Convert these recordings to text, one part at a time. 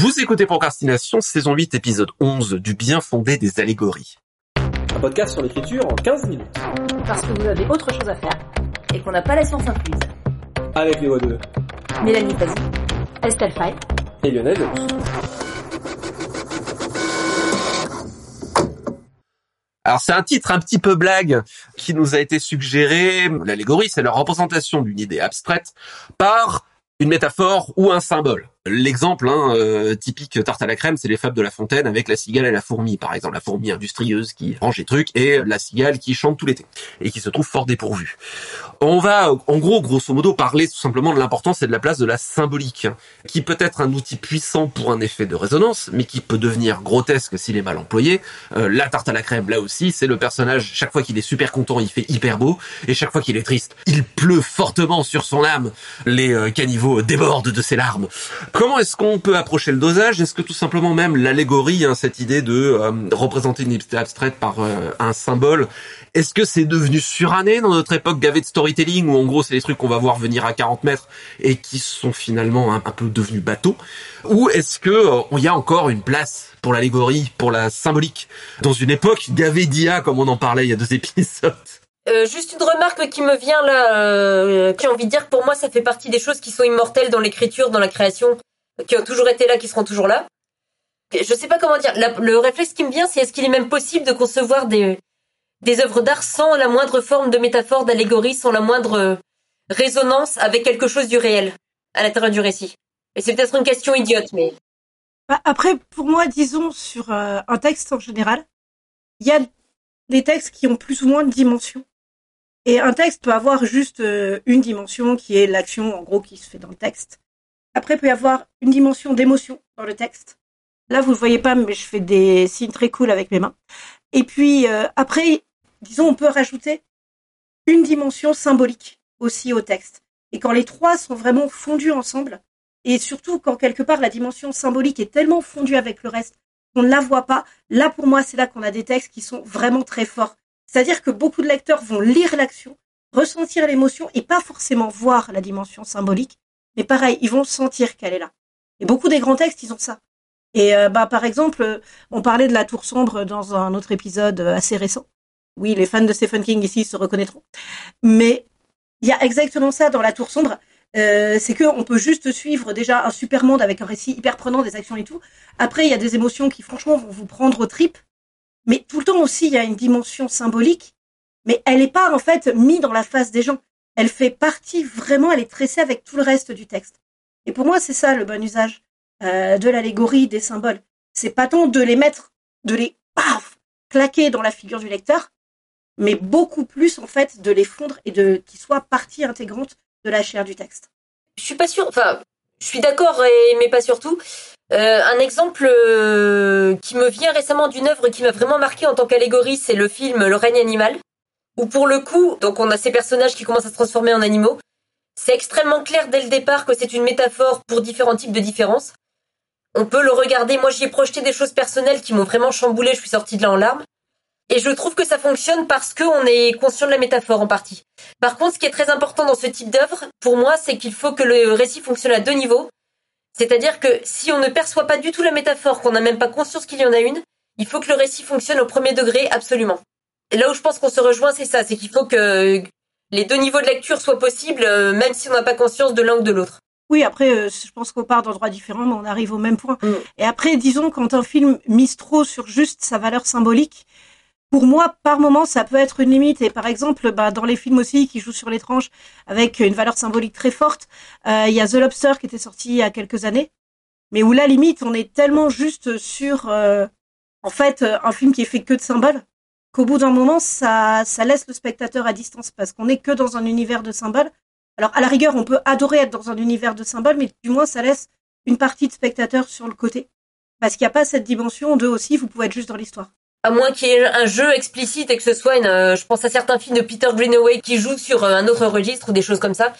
Vous écoutez Procrastination, saison 8, épisode 11 du bien fondé des allégories. Un podcast sur l'écriture en 15 minutes. Parce que vous avez autre chose à faire et qu'on n'a pas la science incluse. Avec les voix de Mélanie Fazi, Estelle Fay et Lionel. Alors c'est un titre un petit peu blague qui nous a été suggéré. L'allégorie, c'est la représentation d'une idée abstraite par une métaphore ou un symbole. L'exemple hein, euh, typique tarte à la crème, c'est les fables de La Fontaine avec la cigale et la fourmi, par exemple. La fourmi industrieuse qui range les trucs et la cigale qui chante tout l'été et qui se trouve fort dépourvue. On va, en gros, grosso modo, parler tout simplement de l'importance et de la place de la symbolique, qui peut être un outil puissant pour un effet de résonance, mais qui peut devenir grotesque s'il est mal employé. Euh, la tarte à la crème, là aussi, c'est le personnage, chaque fois qu'il est super content, il fait hyper beau, et chaque fois qu'il est triste, il pleut fortement sur son âme. Les euh, caniveaux débordent de ses larmes. Comment est-ce qu'on peut approcher le dosage? Est-ce que tout simplement même l'allégorie, hein, cette idée de euh, représenter une idée abstraite par euh, un symbole, est-ce que c'est devenu suranné dans notre époque gavée de storytelling où en gros c'est des trucs qu'on va voir venir à 40 mètres et qui sont finalement un, peu devenus bateaux? Ou est-ce que euh, il y a encore une place pour l'allégorie, pour la symbolique dans une époque gavée d'IA comme on en parlait il y a deux épisodes? Euh, juste une remarque qui me vient là, euh, qui a envie de dire que pour moi ça fait partie des choses qui sont immortelles dans l'écriture, dans la création, qui ont toujours été là, qui seront toujours là. Je sais pas comment dire. le réflexe qui me vient, c'est est-ce qu'il est même possible de concevoir des œuvres d'art sans la moindre forme de métaphore, d'allégorie, sans la moindre résonance avec quelque chose du réel à l'intérieur du récit? Et c'est peut-être une question idiote, mais bah, après, pour moi, disons sur euh, un texte en général, il y a des textes qui ont plus ou moins de dimensions. Et un texte peut avoir juste euh, une dimension qui est l'action, en gros, qui se fait dans le texte. Après, il peut y avoir une dimension d'émotion dans le texte. Là, vous ne le voyez pas, mais je fais des signes très cool avec mes mains. Et puis, euh, après, disons, on peut rajouter une dimension symbolique aussi au texte. Et quand les trois sont vraiment fondus ensemble, et surtout quand quelque part la dimension symbolique est tellement fondue avec le reste qu'on ne la voit pas, là pour moi c'est là qu'on a des textes qui sont vraiment très forts c'est-à-dire que beaucoup de lecteurs vont lire l'action, ressentir l'émotion et pas forcément voir la dimension symbolique, mais pareil, ils vont sentir qu'elle est là. Et beaucoup des grands textes, ils ont ça. Et euh, bah par exemple, euh, on parlait de la tour sombre dans un autre épisode euh, assez récent. Oui, les fans de Stephen King ici se reconnaîtront. Mais il y a exactement ça dans la tour sombre. c'est que on peut juste suivre déjà un super monde avec un récit hyper prenant, des actions et tout. Après, il y a des émotions qui franchement vont vous prendre aux tripes mais tout le temps aussi, il y a une dimension symbolique, mais elle n'est pas en fait mise dans la face des gens. Elle fait partie vraiment, elle est tressée avec tout le reste du texte. Et pour moi, c'est ça le bon usage euh, de l'allégorie, des symboles. C'est pas tant de les mettre, de les paf, claquer dans la figure du lecteur, mais beaucoup plus en fait de les fondre et de qu'ils soient partie intégrante de la chair du texte. Je suis pas sûre, enfin, je suis d'accord, mais pas surtout. Euh, un exemple euh, qui me vient récemment d'une œuvre qui m'a vraiment marqué en tant qu'allégorie, c'est le film Le règne animal, où pour le coup, donc on a ces personnages qui commencent à se transformer en animaux. C'est extrêmement clair dès le départ que c'est une métaphore pour différents types de différences. On peut le regarder. Moi, j'y ai projeté des choses personnelles qui m'ont vraiment chamboulé. Je suis sortie de là en larmes. Et je trouve que ça fonctionne parce qu'on est conscient de la métaphore en partie. Par contre, ce qui est très important dans ce type d'œuvre, pour moi, c'est qu'il faut que le récit fonctionne à deux niveaux. C'est-à-dire que si on ne perçoit pas du tout la métaphore, qu'on n'a même pas conscience qu'il y en a une, il faut que le récit fonctionne au premier degré absolument. Et là où je pense qu'on se rejoint, c'est ça, c'est qu'il faut que les deux niveaux de lecture soient possibles, euh, même si on n'a pas conscience de l'un ou de l'autre. Oui, après, euh, je pense qu'on part d'endroits différents, mais on arrive au même point. Mm. Et après, disons, quand un film mise trop sur juste sa valeur symbolique, pour moi, par moment, ça peut être une limite. Et par exemple, bah, dans les films aussi qui jouent sur l'étrange avec une valeur symbolique très forte, euh, il y a The Lobster qui était sorti il y a quelques années, mais où la limite, on est tellement juste sur, euh, en fait, un film qui est fait que de symboles, qu'au bout d'un moment, ça, laisse le spectateur à distance parce qu'on n'est que dans un univers de symboles. Alors, à la rigueur, on peut adorer être dans un univers de symboles, mais du moins, ça laisse une partie de spectateur sur le côté. Parce qu'il n'y a pas cette dimension de aussi, vous pouvez être juste dans l'histoire à moins qu'il y ait un jeu explicite et que ce soit euh, je pense à certains films de Peter Greenaway qui jouent sur euh, un autre registre ou des choses comme ça.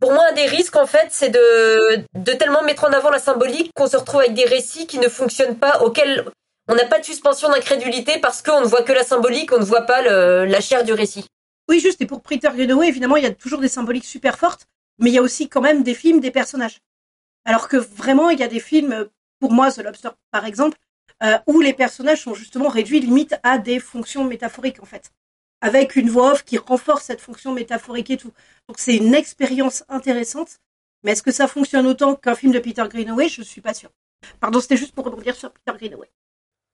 Pour moi, un des risques, en fait, c'est de, de tellement mettre en avant la symbolique qu'on se retrouve avec des récits qui ne fonctionnent pas, auxquels on n'a pas de suspension d'incrédulité parce qu'on ne voit que la symbolique, on ne voit pas la chair du récit. Oui, juste, et pour Peter Greenaway, évidemment, il y a toujours des symboliques super fortes, mais il y a aussi quand même des films, des personnages. Alors que vraiment, il y a des films pour moi The Lobster par exemple, euh, où les personnages sont justement réduits limite à des fonctions métaphoriques en fait, avec une voix off qui renforce cette fonction métaphorique et tout. Donc c'est une expérience intéressante, mais est-ce que ça fonctionne autant qu'un film de Peter Greenaway Je suis pas sûre. Pardon, c'était juste pour rebondir sur Peter Greenaway.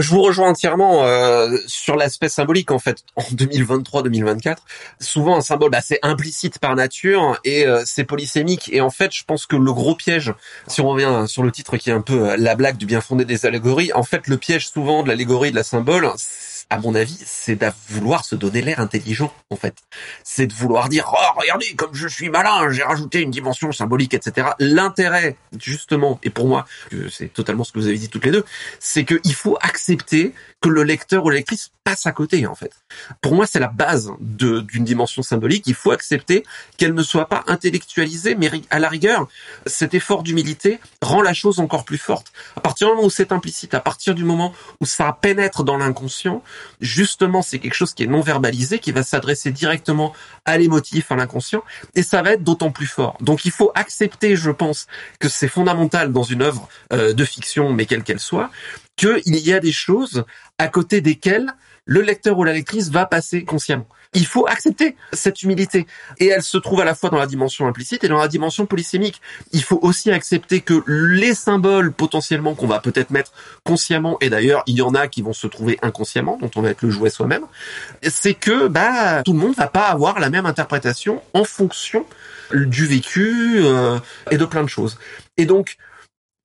Je vous rejoins entièrement euh, sur l'aspect symbolique en fait. En 2023-2024, souvent un symbole, bah, c'est implicite par nature et euh, c'est polysémique. Et en fait, je pense que le gros piège, si on revient sur le titre qui est un peu euh, la blague du bien fondé des allégories, en fait, le piège souvent de l'allégorie de la symbole, à mon avis, c'est de vouloir se donner l'air intelligent, en fait. C'est de vouloir dire, oh, regardez, comme je suis malin, j'ai rajouté une dimension symbolique, etc. L'intérêt, justement, et pour moi, c'est totalement ce que vous avez dit toutes les deux, c'est qu'il faut accepter que le lecteur ou la lectrice passe à côté, en fait. Pour moi, c'est la base d'une dimension symbolique. Il faut accepter qu'elle ne soit pas intellectualisée, mais à la rigueur, cet effort d'humilité rend la chose encore plus forte. À partir du moment où c'est implicite, à partir du moment où ça pénètre dans l'inconscient, justement, c'est quelque chose qui est non verbalisé, qui va s'adresser directement à l'émotif, à l'inconscient, et ça va être d'autant plus fort. Donc, il faut accepter, je pense, que c'est fondamental dans une œuvre euh, de fiction, mais quelle qu'elle soit, qu'il y a des choses à côté desquelles le lecteur ou la lectrice va passer consciemment. Il faut accepter cette humilité. Et elle se trouve à la fois dans la dimension implicite et dans la dimension polysémique. Il faut aussi accepter que les symboles potentiellement qu'on va peut-être mettre consciemment, et d'ailleurs il y en a qui vont se trouver inconsciemment, dont on va être le jouet soi-même, c'est que bah tout le monde va pas avoir la même interprétation en fonction du vécu euh, et de plein de choses. Et donc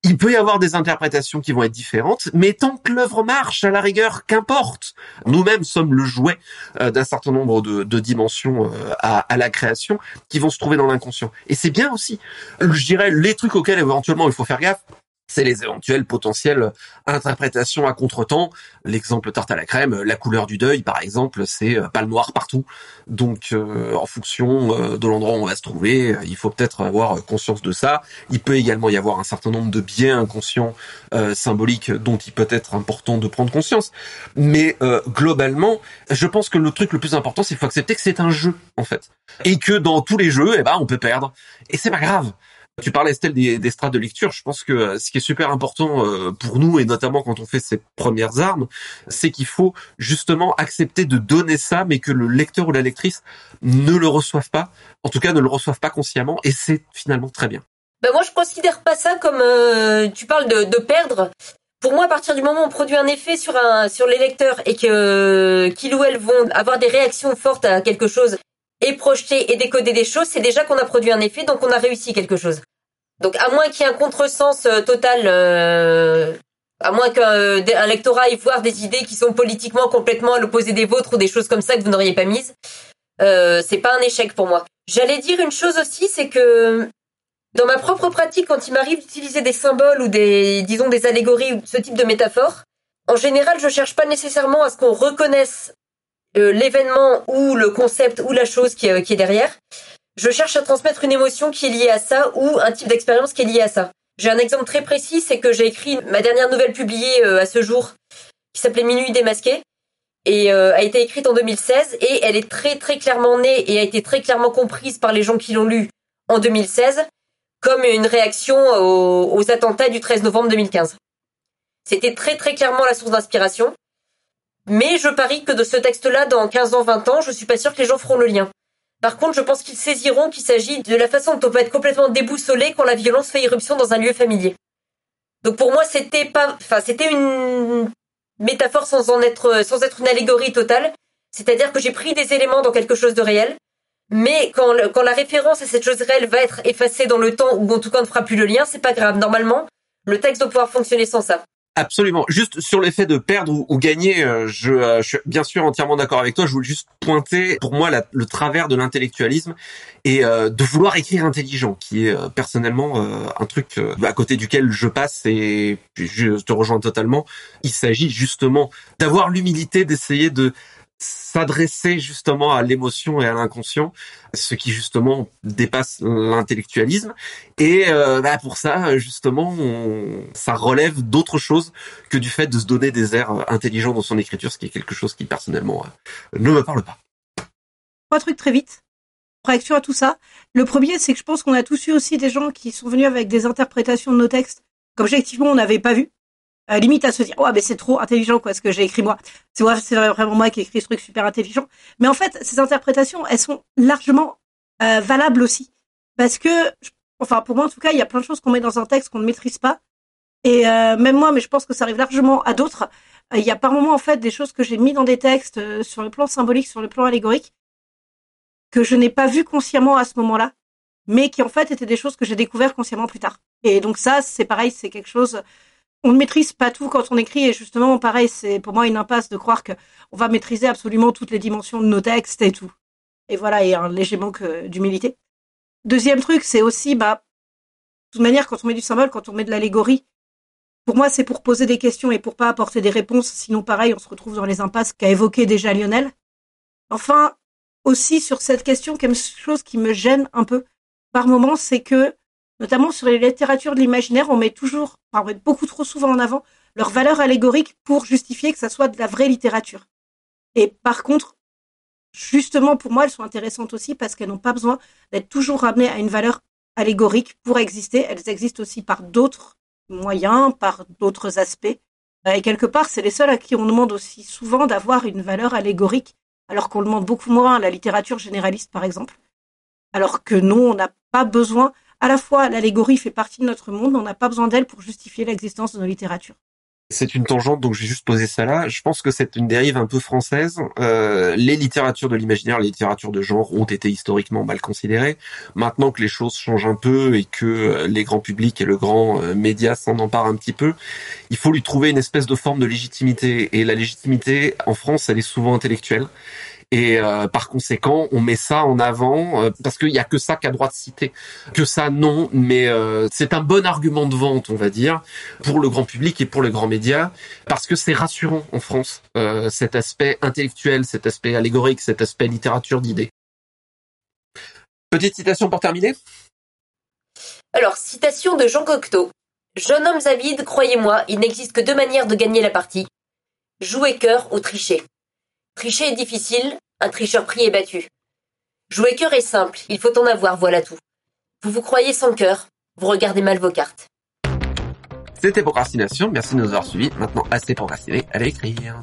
il peut y avoir des interprétations qui vont être différentes, mais tant que l'œuvre marche, à la rigueur, qu'importe. Nous-mêmes sommes le jouet euh, d'un certain nombre de, dimensions euh, à, à, la création qui vont se trouver dans l'inconscient. Et c'est bien aussi. Je dirais les trucs auxquels éventuellement il faut faire gaffe, c'est les éventuelles potentielles interprétations à contretemps. L'exemple tarte à la crème, la couleur du deuil, par exemple, c'est euh, pas le noir partout. Donc, euh, en fonction euh, de l'endroit où on va se trouver, il faut peut-être avoir conscience de ça. Il peut également y avoir un certain nombre de biais inconscients symboliques dont il peut être important de prendre conscience. Mais globalement, je pense que le truc le plus important, c'est qu'il faut accepter que c'est un jeu, en fait. Et que dans tous les jeux, eh ben, on peut perdre. Et c'est pas grave. Tu parlais Estelle des, des strates de lecture. Je pense que euh, ce qui est super important euh, pour nous et notamment quand on fait ses premières armes, c'est qu'il faut justement accepter de donner ça, mais que le lecteur ou la lectrice ne le reçoive pas. En tout cas, ne le reçoive pas consciemment, et c'est finalement très bien. Ben moi, je considère pas ça comme euh, tu parles de, de perdre. Pour moi, à partir du moment où on produit un effet sur un sur les lecteurs et que qu'ils ou elles vont avoir des réactions fortes à quelque chose et projeter et décoder des choses, c'est déjà qu'on a produit un effet, donc on a réussi quelque chose. Donc à moins qu'il y ait un contresens euh, total, euh, à moins qu'un euh, lectorat aille voir des idées qui sont politiquement complètement à l'opposé des vôtres ou des choses comme ça que vous n'auriez pas mises, euh, c'est pas un échec pour moi. J'allais dire une chose aussi, c'est que dans ma propre pratique, quand il m'arrive d'utiliser des symboles ou des, disons, des allégories ou ce type de métaphores, en général, je cherche pas nécessairement à ce qu'on reconnaisse euh, l'événement ou le concept ou la chose qui est, qui est derrière. Je cherche à transmettre une émotion qui est liée à ça ou un type d'expérience qui est lié à ça. J'ai un exemple très précis, c'est que j'ai écrit ma dernière nouvelle publiée euh, à ce jour, qui s'appelait Minuit démasqué, et euh, a été écrite en 2016, et elle est très très clairement née et a été très clairement comprise par les gens qui l'ont lue en 2016 comme une réaction aux, aux attentats du 13 novembre 2015. C'était très très clairement la source d'inspiration. Mais je parie que de ce texte-là, dans 15 ans, 20 ans, je suis pas sûre que les gens feront le lien. Par contre, je pense qu'ils saisiront qu'il s'agit de la façon dont on peut être complètement déboussolé quand la violence fait irruption dans un lieu familier. Donc pour moi, c'était pas, enfin, c'était une métaphore sans en être, sans être une allégorie totale. C'est-à-dire que j'ai pris des éléments dans quelque chose de réel, mais quand, quand la référence à cette chose réelle va être effacée dans le temps ou en tout cas ne fera plus le lien, c'est pas grave. Normalement, le texte doit pouvoir fonctionner sans ça. Absolument. Juste sur l'effet de perdre ou, gagner, euh, je, euh, je, suis bien sûr entièrement d'accord avec toi. Je voulais juste pointer, pour moi, le travers de l'intellectualisme et euh, de vouloir écrire intelligent, qui est personnellement un truc à côté duquel je passe et je te rejoins totalement. Il s'agit justement d'avoir l'humilité d'essayer de s'adresser justement à l'émotion et à l'inconscient, ce qui justement dépasse l'intellectualisme. Et euh, bah pour ça, justement, ça relève d'autres choses que du fait de se donner des airs intelligents dans son écriture, ce qui est quelque chose qui personnellement euh, ne me parle pas. Trois trucs très vite. Réaction à tout ça. Le premier, c'est que je pense qu'on a tous eu aussi des gens qui sont venus avec des interprétations de nos textes qu'objectivement on n'avait pas vu euh, limite à se dire ouais mais c'est trop intelligent quoi ce que j'ai écrit moi. C'est vrai c'est vraiment moi qui ai écrit ce truc super intelligent. Mais en fait ces interprétations elles sont largement euh, valables aussi. Parce que enfin pour moi en tout cas il y a plein de choses qu'on met dans un texte qu'on ne maîtrise pas. Et euh, même moi mais je pense que ça arrive largement à d'autres. Il y a par moments en fait des choses que j'ai mis dans des textes sur le plan symbolique sur le plan allégorique que je n'ai pas vu consciemment à ce moment-là mais qui en fait étaient des choses que j'ai découvert consciemment plus tard. Et donc ça c'est pareil c'est quelque chose on ne maîtrise pas tout quand on écrit. Et justement pareil c'est pour moi une impasse de croire que on va maîtriser absolument toutes les dimensions de nos textes et tout. Et voilà et un léger manque d'humilité. Deuxième truc c'est aussi bah de toute manière quand on met du symbole quand on met de l'allégorie pour moi c'est pour poser des questions et pour pas apporter des réponses. Sinon pareil on se retrouve dans les impasses qu'a évoqué déjà Lionel. Enfin aussi sur cette question quelque chose qui me gêne un peu par moment c'est que notamment sur les littératures de l'imaginaire, on met toujours, enfin, on met beaucoup trop souvent en avant leur valeur allégorique pour justifier que ça soit de la vraie littérature. Et par contre, justement pour moi, elles sont intéressantes aussi parce qu'elles n'ont pas besoin d'être toujours ramenées à une valeur allégorique pour exister. Elles existent aussi par d'autres moyens, par d'autres aspects. Et quelque part, c'est les seules à qui on demande aussi souvent d'avoir une valeur allégorique, alors qu'on le demande beaucoup moins à la littérature généraliste, par exemple. Alors que non, on n'a pas besoin à la fois l'allégorie fait partie de notre monde, on n'a pas besoin d'elle pour justifier l'existence de nos littératures. C'est une tangente, donc j'ai juste posé ça là. Je pense que c'est une dérive un peu française. Euh, les littératures de l'imaginaire, les littératures de genre ont été historiquement mal considérées. Maintenant que les choses changent un peu et que euh, les grands publics et le grand euh, média s'en emparent un petit peu, il faut lui trouver une espèce de forme de légitimité. Et la légitimité, en France, elle est souvent intellectuelle. Et euh, par conséquent, on met ça en avant euh, parce qu'il y a que ça qu'à droit de citer. Que ça, non, mais euh, c'est un bon argument de vente, on va dire, pour le grand public et pour les grands médias, parce que c'est rassurant en France, cet aspect intellectuel, cet aspect allégorique, cet aspect littérature d'idées. Petite citation pour terminer. Alors, citation de Jean Cocteau. Jeune homme avide, croyez-moi, il n'existe que deux manières de gagner la partie. Jouer cœur ou tricher. Tricher est difficile, un tricheur pris est battu. Jouer cœur est simple, il faut en avoir, voilà tout. Vous vous croyez sans cœur, vous regardez mal vos cartes. C'était Procrastination, merci de nous avoir suivis. Maintenant, assez procrastiné, allez écrire.